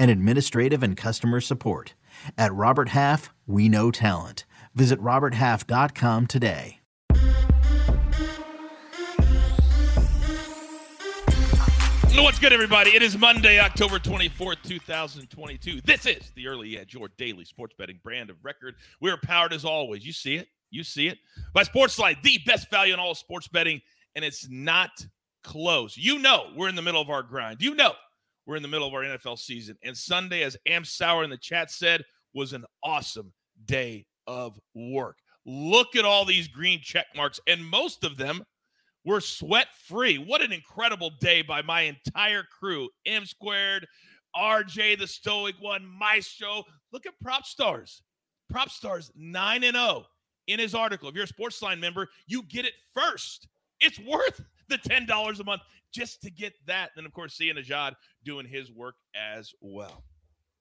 and administrative and customer support. At Robert Half, we know talent. Visit RobertHalf.com today. What's good, everybody? It is Monday, October 24th, 2022. This is the Early Edge, your daily sports betting brand of record. We're powered as always. You see it. You see it. By Sportsline, the best value in all sports betting, and it's not close. You know we're in the middle of our grind. You know we're in the middle of our NFL season. And Sunday, as Am Sauer in the chat said, was an awesome day of work. Look at all these green check marks, and most of them were sweat free. What an incredible day by my entire crew. M squared, RJ, the Stoic One, Maestro. Look at Prop Stars. Prop Stars 9 and 0 in his article. If you're a Sportsline member, you get it first. It's worth the $10 a month just to get that. And of course, seeing Ajad doing his work as well.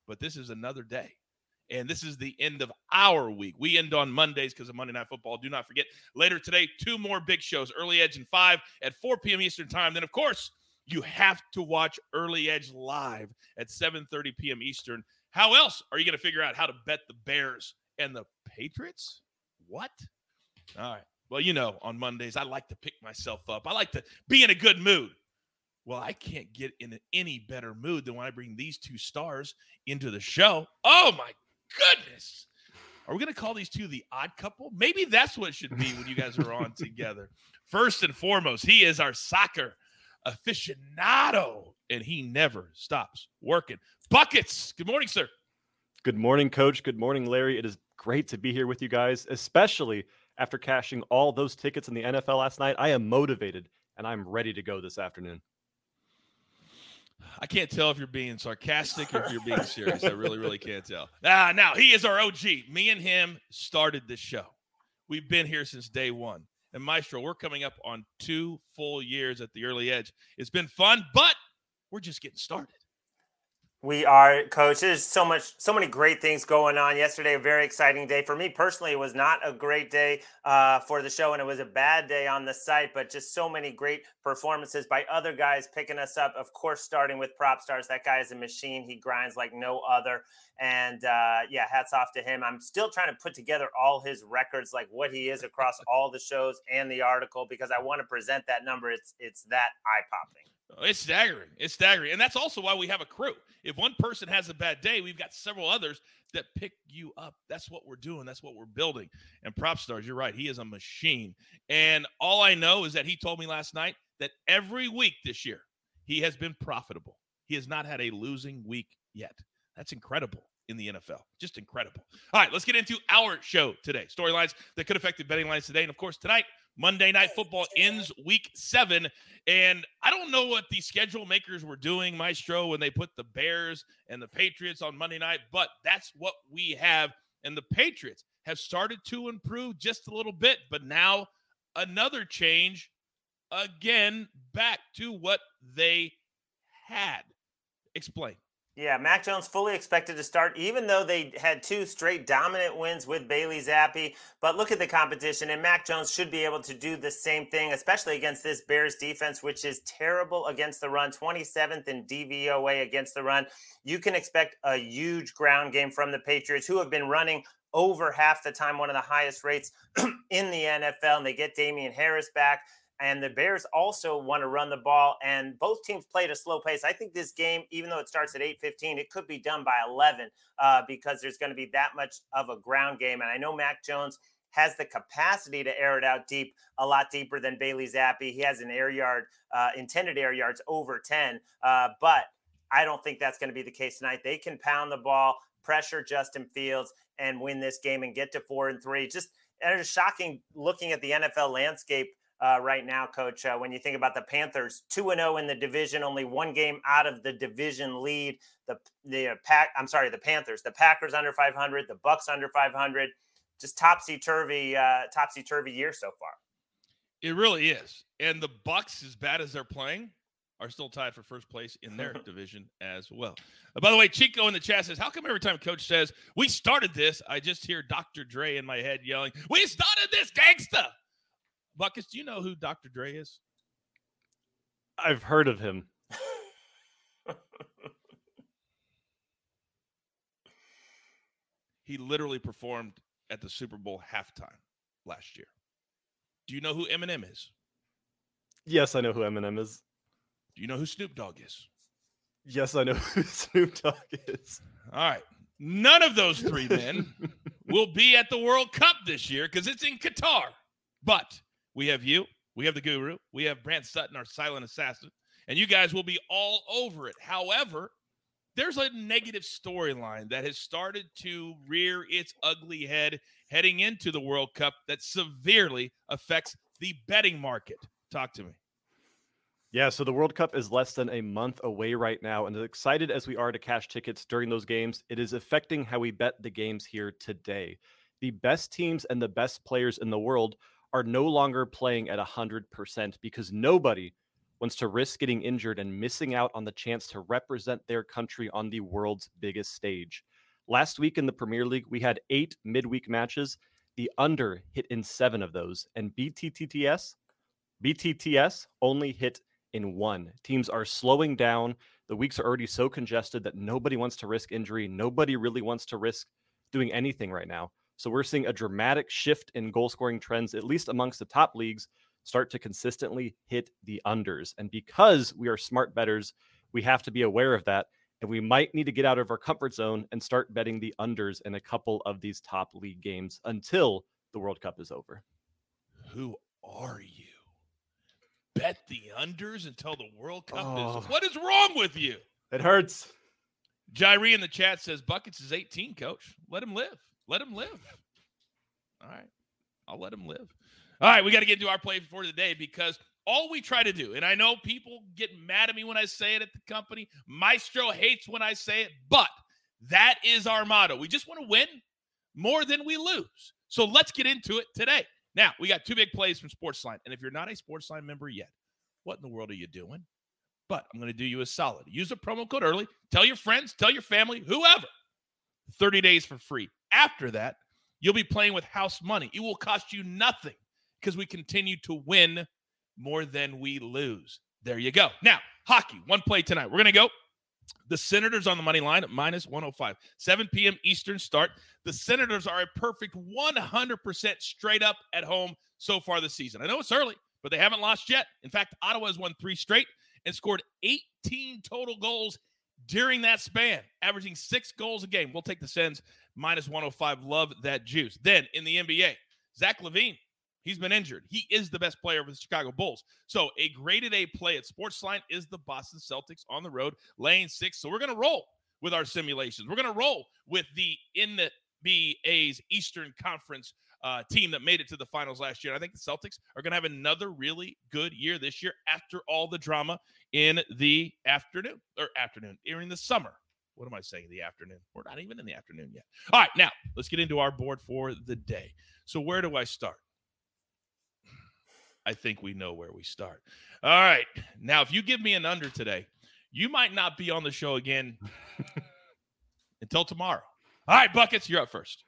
But this is another day. And this is the end of our week. We end on Mondays because of Monday Night Football. Do not forget, later today, two more big shows Early Edge and 5 at 4 p.m. Eastern Time. Then, of course, you have to watch Early Edge live at 7:30 p.m. Eastern. How else are you going to figure out how to bet the Bears and the Patriots? What? All right. Well, you know, on Mondays, I like to pick myself up. I like to be in a good mood. Well, I can't get in any better mood than when I bring these two stars into the show. Oh my goodness. Are we going to call these two the odd couple? Maybe that's what it should be when you guys are on together. First and foremost, he is our soccer aficionado, and he never stops working. Buckets. Good morning, sir. Good morning, coach. Good morning, Larry. It is great to be here with you guys, especially after cashing all those tickets in the NFL last night. I am motivated and I'm ready to go this afternoon. I can't tell if you're being sarcastic or if you're being serious. I really, really can't tell. Ah, now he is our OG. Me and him started this show. We've been here since day one. And Maestro, we're coming up on two full years at the early edge. It's been fun, but we're just getting started. We are, coach. There's so much, so many great things going on. Yesterday, a very exciting day for me personally. It was not a great day uh, for the show, and it was a bad day on the site. But just so many great performances by other guys picking us up. Of course, starting with Prop Stars. That guy is a machine. He grinds like no other. And uh, yeah, hats off to him. I'm still trying to put together all his records, like what he is across all the shows and the article, because I want to present that number. It's it's that eye popping. It's staggering. It's staggering. And that's also why we have a crew. If one person has a bad day, we've got several others that pick you up. That's what we're doing. That's what we're building. And Prop Stars, you're right. He is a machine. And all I know is that he told me last night that every week this year, he has been profitable. He has not had a losing week yet. That's incredible in the NFL. Just incredible. All right, let's get into our show today. Storylines that could affect the betting lines today. And of course, tonight, Monday Night Football ends week seven. And I don't know what the schedule makers were doing, Maestro, when they put the Bears and the Patriots on Monday night, but that's what we have. And the Patriots have started to improve just a little bit, but now another change again back to what they had. Explain. Yeah, Mac Jones fully expected to start, even though they had two straight dominant wins with Bailey Zappe. But look at the competition, and Mac Jones should be able to do the same thing, especially against this Bears defense, which is terrible against the run, 27th in DVOA against the run. You can expect a huge ground game from the Patriots, who have been running over half the time, one of the highest rates in the NFL, and they get Damien Harris back And the Bears also want to run the ball, and both teams played a slow pace. I think this game, even though it starts at 8:15, it could be done by 11 uh, because there's going to be that much of a ground game. And I know Mac Jones has the capacity to air it out deep, a lot deeper than Bailey Zappe. He has an air yard, uh, intended air yards over 10, uh, but I don't think that's going to be the case tonight. They can pound the ball, pressure Justin Fields, and win this game and get to four and three. Just it is shocking looking at the NFL landscape uh, right now, Coach. Uh, when you think about the Panthers, two and zero oh in the division, only one game out of the division lead. The the pack, I'm sorry, the Panthers, the Packers under 500, the Bucs under 500. Just topsy turvy, uh, topsy turvy year so far. It really is, and the Bucs, as bad as they're playing, are still tied for first place in their division as well. Uh, by the way, Chico in the chat says, How come every time coach says, We started this, I just hear Dr. Dre in my head yelling, We started this gangsta? Buckets, do you know who Dr. Dre is? I've heard of him. he literally performed at the Super Bowl halftime last year. Do you know who Eminem is? Yes, I know who Eminem is. Do you know who Snoop Dogg is? Yes, I know who Snoop Dogg is. All right. None of those three men will be at the World Cup this year because it's in Qatar. But we have you, we have the guru, we have Brant Sutton, our silent assassin, and you guys will be all over it. However, there's a negative storyline that has started to rear its ugly head heading into the World Cup that severely affects the betting market. Talk to me. Yeah, so the World Cup is less than a month away right now. And as excited as we are to cash tickets during those games, it is affecting how we bet the games here today. The best teams and the best players in the world are no longer playing at 100% because nobody wants to risk getting injured and missing out on the chance to represent their country on the world's biggest stage. Last week in the Premier League, we had eight midweek matches. The under hit in seven of those, and BTTS, BTTS only hit in one. Teams are slowing down. The weeks are already so congested that nobody wants to risk injury. Nobody really wants to risk doing anything right now. So we're seeing a dramatic shift in goal scoring trends, at least amongst the top leagues, start to consistently hit the unders. And because we are smart bettors, we have to be aware of that. And we might need to get out of our comfort zone and start betting the unders in a couple of these top league games until the World Cup is over. Who are you? bet the unders until the World Cup Oh. is. What is wrong with you? It hurts. Jairi in the chat says Buckets is 18, coach. Let him live. Let him live. All right. I'll let him live. All right. We got to get into our play for today because all we try to do, and I know people get mad at me when I say it at the company, Maestro hates when I say it, but that is our motto. We just want to win more than we lose. So let's get into it today. Now, we got two big plays from Sportsline. And if you're not a Sportsline member yet, what in the world are you doing? But I'm going to do you a solid. Use the promo code early. Tell your friends, tell your family, whoever. 30 days for free. After that, you'll be playing with house money. It will cost you nothing because we continue to win more than we lose. There you go. Now, hockey, one play tonight. We're going to go the Senators on the money line at minus 105. 7 p.m. Eastern start. The Senators are a perfect 100% straight up at home so far this season. I know it's early, but they haven't lost yet. In fact, Ottawa has won three straight and scored 18 total goals during that span, averaging six goals a game. We'll take the Sens minus 105. Love that juice. Then in the NBA, Zach LaVine, he's been injured. He is the best player for the Chicago Bulls. So a graded A play at Sportsline is the Boston Celtics on the road, laying six. So we're going to roll with our simulations. We're going to roll with the NBA's Eastern Conference uh, team that made it to the finals last year. And I think the Celtics are going to have another really good year this year after all the drama in the afternoon or afternoon during the summer. What am I saying? The afternoon. We're not even in the afternoon yet. All right, now let's get into our board for the day. So where do I start? I think we know where we start. All right. Now, if you give me an under today, you might not be on the show again until tomorrow. All right, Buckets, you're up first.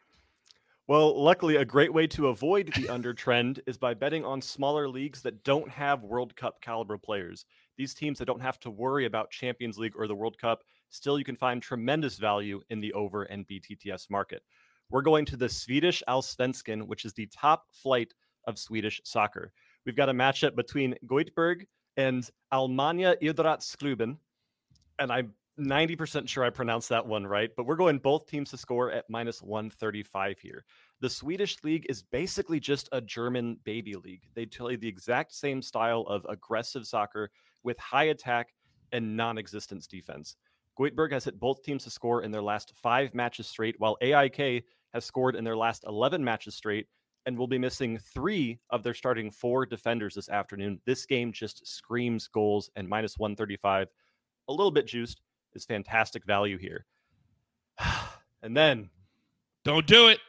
Well, luckily, a great way to avoid the under trend is by betting on smaller leagues that don't have World Cup caliber players. These teams that don't have to worry about Champions League or the World Cup, still you can find tremendous value in the over and BTTS market. We're going to the Swedish Allsvenskan, which is the top flight of Swedish soccer. We've got a matchup between Goitberg and Almania Idratskluben. And I'm 90% sure I pronounced that one right, but we're going both teams to score at minus 135 here. The Swedish league is basically just a German baby league. They play the exact same style of aggressive soccer with high attack and non existence defense. Goitberg has hit both teams to score in their last five matches straight, while AIK has scored in their last 11 matches straight and will be missing three of their starting four defenders this afternoon. This game just screams goals and minus 135, a little bit juiced, is fantastic value here. and then, don't do it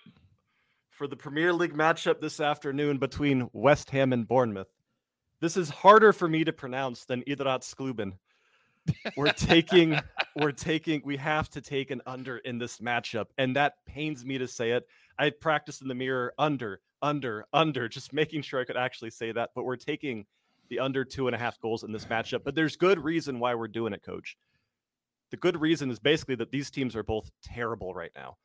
for the Premier League matchup this afternoon between West Ham and Bournemouth. This is harder for me to pronounce than Idratskluben. We're taking, we're taking, we have to take an under in this matchup, and that pains me to say it. I practiced in the mirror under, under, under, just making sure I could actually say that. But we're taking the under two and a half goals in this matchup. But there's good reason why we're doing it, coach. The good reason is basically that these teams are both terrible right now.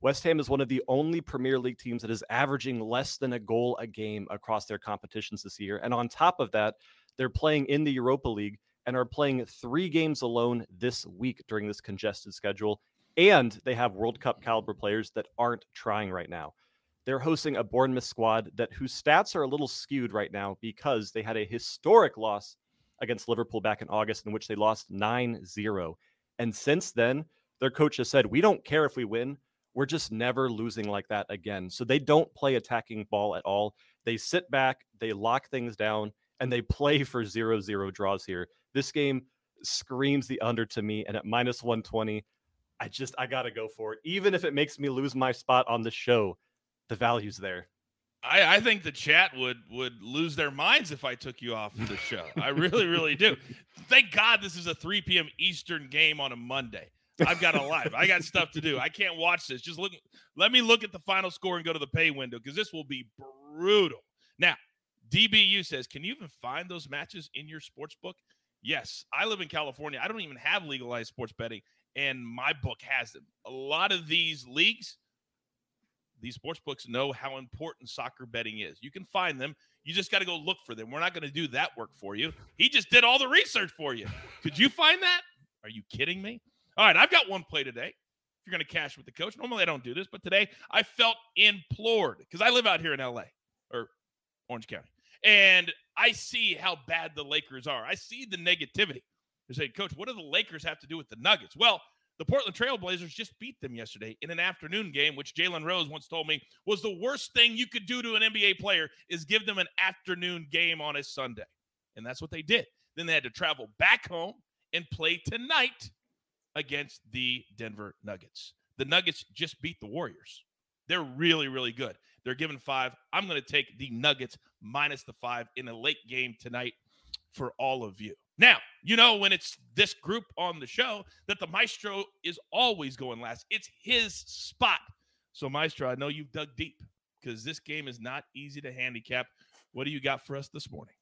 West Ham is one of the only Premier League teams that is averaging less than a goal a game across their competitions this year. And on top of that, they're playing in the Europa League and are playing three games alone this week during this congested schedule. And they have World Cup caliber players that aren't trying right now. They're hosting a Bournemouth squad that whose stats are a little skewed right now because they had a historic loss against Liverpool back in August in which they lost 9-0. And since then, their coach has said, "We don't care if we win. We're just never losing like that again." So they don't play attacking ball at all. They sit back, they lock things down, and they play for 0-0 draws here. This game screams the under to me and at minus 120 I just I gotta go for it. Even if it makes me lose my spot on the show, the value's there. I, I think the chat would would lose their minds if I took you off the show. I really, really do. Thank God this is a 3 p.m. Eastern game on a Monday. I've got a life. I got stuff to do. I can't watch this. Just look. Let me look at the final score and go to the pay window because this will be brutal. Now, DBU says, can you even find those matches in your sports book? Yes, I live in California. I don't even have legalized sports betting, and my book has them. A lot of these leagues, these sports books know how important soccer betting is. You can find them. You just got to go look for them. We're not going to do that work for you. He just did all the research for you. Could you find that? Are you kidding me? All right, I've got one play today. If you're going to cash with the coach, normally I don't do this, but today I felt implored because I live out here in LA or Orange County. And I see how bad the Lakers are. I see the negativity. They say, Coach, what do the Lakers have to do with the Nuggets? Well, the Portland Trailblazers just beat them yesterday in an afternoon game, which Jalen Rose once told me was the worst thing you could do to an NBA player is give them an afternoon game on a Sunday. And that's what they did. Then they had to travel back home and play tonight against the Denver Nuggets. The Nuggets just beat the Warriors. They're really, really good. They're given five. I'm going to take the Nuggets minus the five in a late game tonight for all of you. Now, you know, when it's this group on the show, that the maestro is always going last. It's his spot. So, maestro, I know you've dug deep because this game is not easy to handicap. What do you got for us this morning?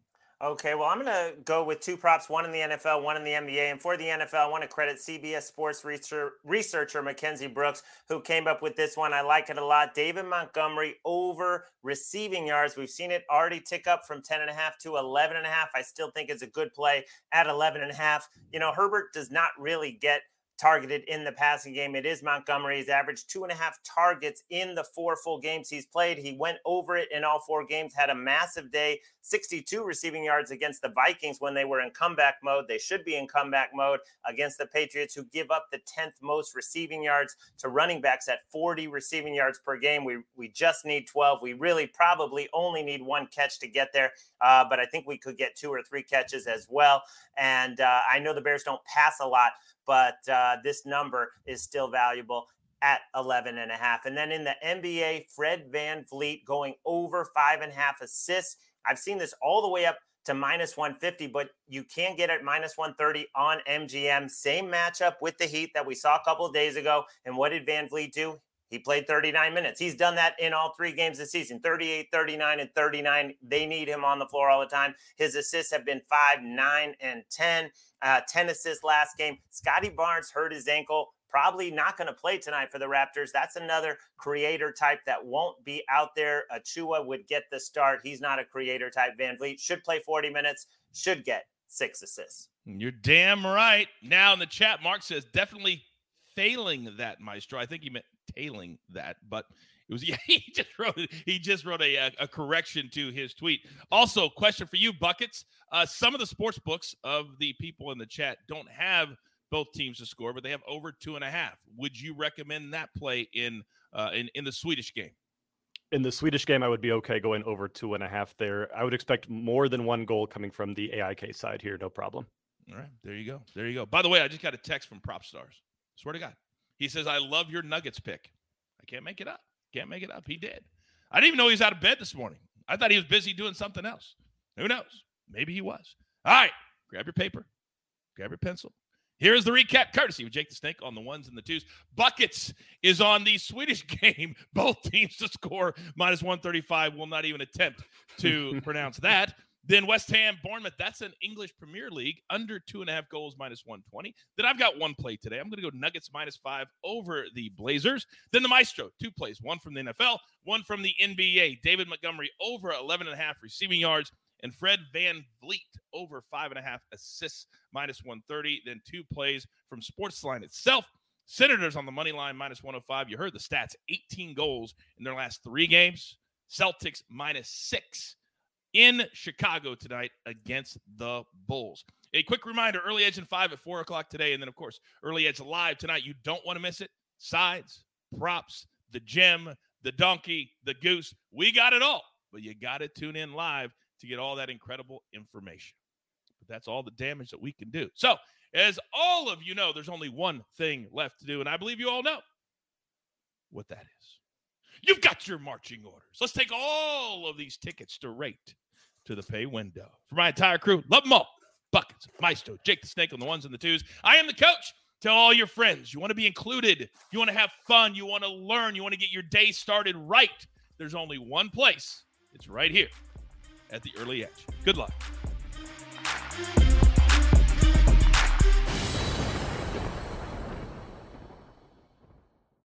Okay, well, I'm going to go with two props, one in the NFL, one in the NBA. And for the NFL, I want to credit CBS Sports researcher, Mackenzie Brooks, who came up with this one. I like it a lot. David Montgomery over receiving yards. We've seen it already tick up from 10 and a half to 11 and a half. I still think it's a good play at 11 and a half. You know, Herbert does not really get targeted in the passing game. It is Montgomery. He's averaged two and a half targets in the four full games he's played. He went over it in all four games, had a massive day, 62 receiving yards against the Vikings when they were in comeback mode. They should be in comeback mode against the Patriots, who give up the 10th most receiving yards to running backs at 40 receiving yards per game. We, we just need 12. We really probably only need one catch to get there, uh, but I think we could get two or three catches as well. And uh, I know the Bears don't pass a lot, but uh, this number is still valuable at 11 and a half. And then in the NBA, Fred VanVleet going over five and a half assists. I've seen this all the way up to minus 150, but you can get it minus 130 on MGM. Same matchup with the Heat that we saw a couple of days ago. And what did VanVleet do? He played 39 minutes. He's done that in all three games this season 38, 39, and 39. They need him on the floor all the time. His assists have been five, nine, and 10. Uh, 10 assists last game. Scottie Barnes hurt his ankle probably not going to play tonight for the Raptors. That's another creator type that won't be out there. Achiuwa would get the start. He's not a creator type. Van VanVleet should play 40 minutes, should get six assists. You're damn right. Now in the chat, Mark says definitely failing that maestro. I think he meant tailing that, but it was yeah. He just wrote he just wrote a, a, correction to his tweet. Also, question for you, buckets. Uh, some of the sports books of the people in the chat don't have both teams to score, but they have over two and a half. Would you recommend that play in uh, in in the Swedish game? In the Swedish game, I would be okay going over two and a half there. I would expect more than one goal coming from the AIK side here, no problem. All right, there you go. There you go. By the way, I just got a text from Prop Stars. Swear to God. He says, I love your Nuggets pick. I can't make it up. Can't make it up. He did. I didn't even know he was out of bed this morning. I thought he was busy doing something else. Who knows? Maybe he was. All right. Grab your paper, grab your pencil. Here's the recap, courtesy of Jake the Snake on the ones and the twos. Buckets is on the Swedish game. Both teams to score minus 135. Will not even attempt to pronounce that. Then West Ham, Bournemouth. That's an English Premier League under two and a half goals minus 120. Then I've got one play today. I'm going to go Nuggets minus five over the Blazers. Then the Maestro, two plays, one from the NFL, one from the NBA. David Montgomery over 11 and a half receiving yards. And Fred Van Vliet over five and a half assists minus 130. Then two plays from Sportsline itself. Senators on the money line minus 105. You heard the stats 18 goals in their last three games. Celtics minus six in Chicago tonight against the Bulls. A quick reminder early edge and five at four o'clock today. And then, of course, early edge live tonight. You don't want to miss it. Sides, props, the gem, the donkey, the goose. We got it all. But you got to tune in live to get all that incredible information. But that's all the damage that we can do. So, as all of you know, there's only one thing left to do. And I believe you all know what that is. You've got your marching orders. Let's take all of these tickets straight to the pay window. For my entire crew, love them all. Buckets, Maestro, Jake the Snake on the ones and the twos. I am the coach. Tell all your friends you want to be included. You want to have fun. You want to learn. You want to get your day started right. There's only one place. It's right here at the early edge. Good luck.